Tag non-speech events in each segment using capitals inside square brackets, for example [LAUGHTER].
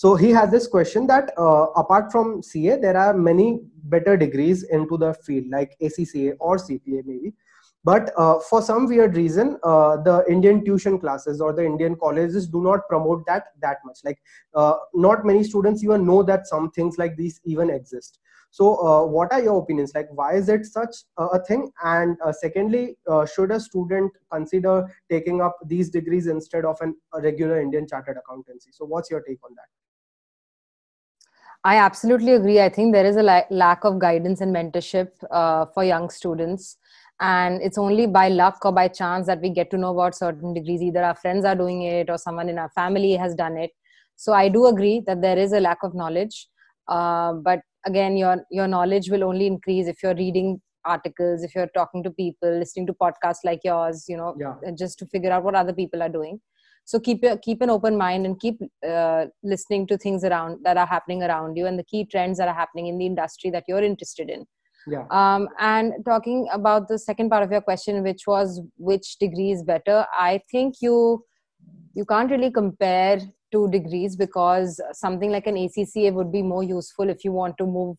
so he has this question that uh, apart from ca there are many better degrees into the field like acca or cpa maybe. But uh, for some weird reason uh, the indian tuition classes or the indian colleges do not promote that that much. Like uh, not many students even know that some things like these even exist. So uh, what are your opinions? Like why is it such a thing? And uh, secondly should a student consider taking up these degrees instead of an, a regular indian chartered accountancy? So what's your take on that I absolutely agree. I think there is a la- lack of guidance and mentorship for young students. And it's only by luck or by chance that we get to know about certain degrees. Either our friends are doing it or someone in our family has done it. So i do agree that there is a lack of knowledge. Uh, but again your your knowledge will only increase if you're reading articles if you're talking to people listening to podcasts like yours you know yeah. just to figure out what other people are doing so keep keep an open mind and keep uh, listening to things around that are happening around you and the key trends that are happening in the industry that you're interested in. Yeah. Um, and talking about the second part of your question which was which degree is better i think you you can't really compare two degrees because something like an acca would be more useful if you want to move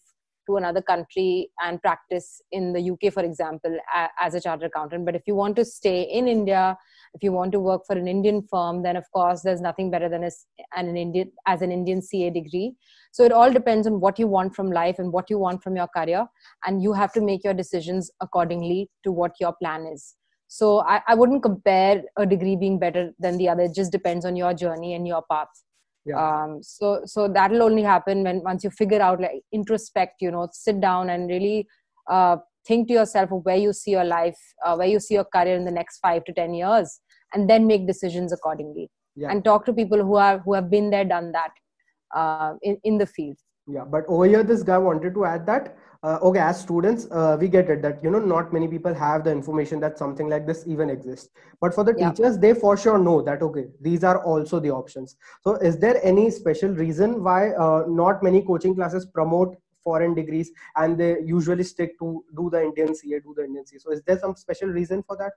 to another country and practice in the uk for example as a chartered accountant. But if you want to stay in india if you want to work for an indian firm then of course there's nothing better than as an indian as an indian ca degree. So it all depends on what you want from life and what you want from your career and you have to make your decisions accordingly to what your plan is. So I, I wouldn't compare a degree being better than the other. It just depends on your journey and your path. Yeah. um so so that'll only happen when once you figure out like introspect you know sit down and really uh think to yourself of where you see your life uh, where you see your career in the next 5 to 10 years and then make decisions accordingly yeah. and talk to people who are who have been there done that uh, in, in the field yeah but over here this guy wanted to add that uh, okay as students uh, we get it that you know not many people have the information that something like this even exists but for the yeah. teachers they for sure know that okay these are also the options so is there any special reason why uh, not many coaching classes promote foreign degrees and they usually stick to do the indian ca do the indian ca so is there some special reason for that?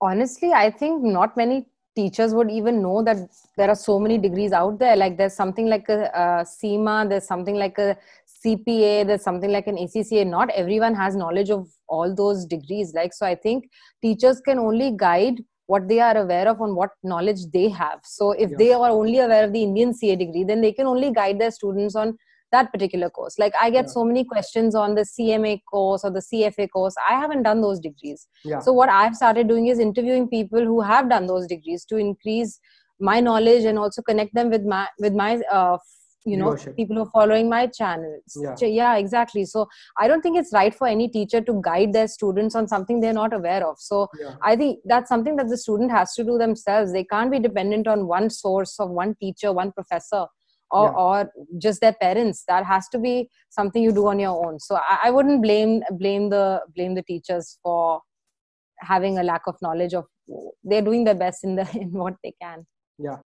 Honestly i think not many teachers would even know that there are so many degrees out there. Like there's something like a, a CIMA there's something like a cpa there's something like an acca not everyone has knowledge of all those degrees. Like so i think teachers can only guide what they are aware of on what knowledge they have. So if yeah. they are only aware of the indian ca degree then they can only guide their students on that particular course. Like i get yeah. so many questions on the cma course or the cfa course. I haven't done those degrees. Yeah. so what i've started doing is interviewing people who have done those degrees to increase my knowledge and also connect them with my with my uh, you know people who are following my channels. Yeah. yeah exactly. So i don't think it's right for any teacher to guide their students on something they're not aware of. So yeah. i think that's something that the student has to do themselves. They can't be dependent on one source of one teacher one professor or, yeah. or just their parents that has to be something you do on your own. So I, I, wouldn't blame blame the blame the teachers for having a lack of knowledge of they're doing their best in the [LAUGHS] in what they can. Yeah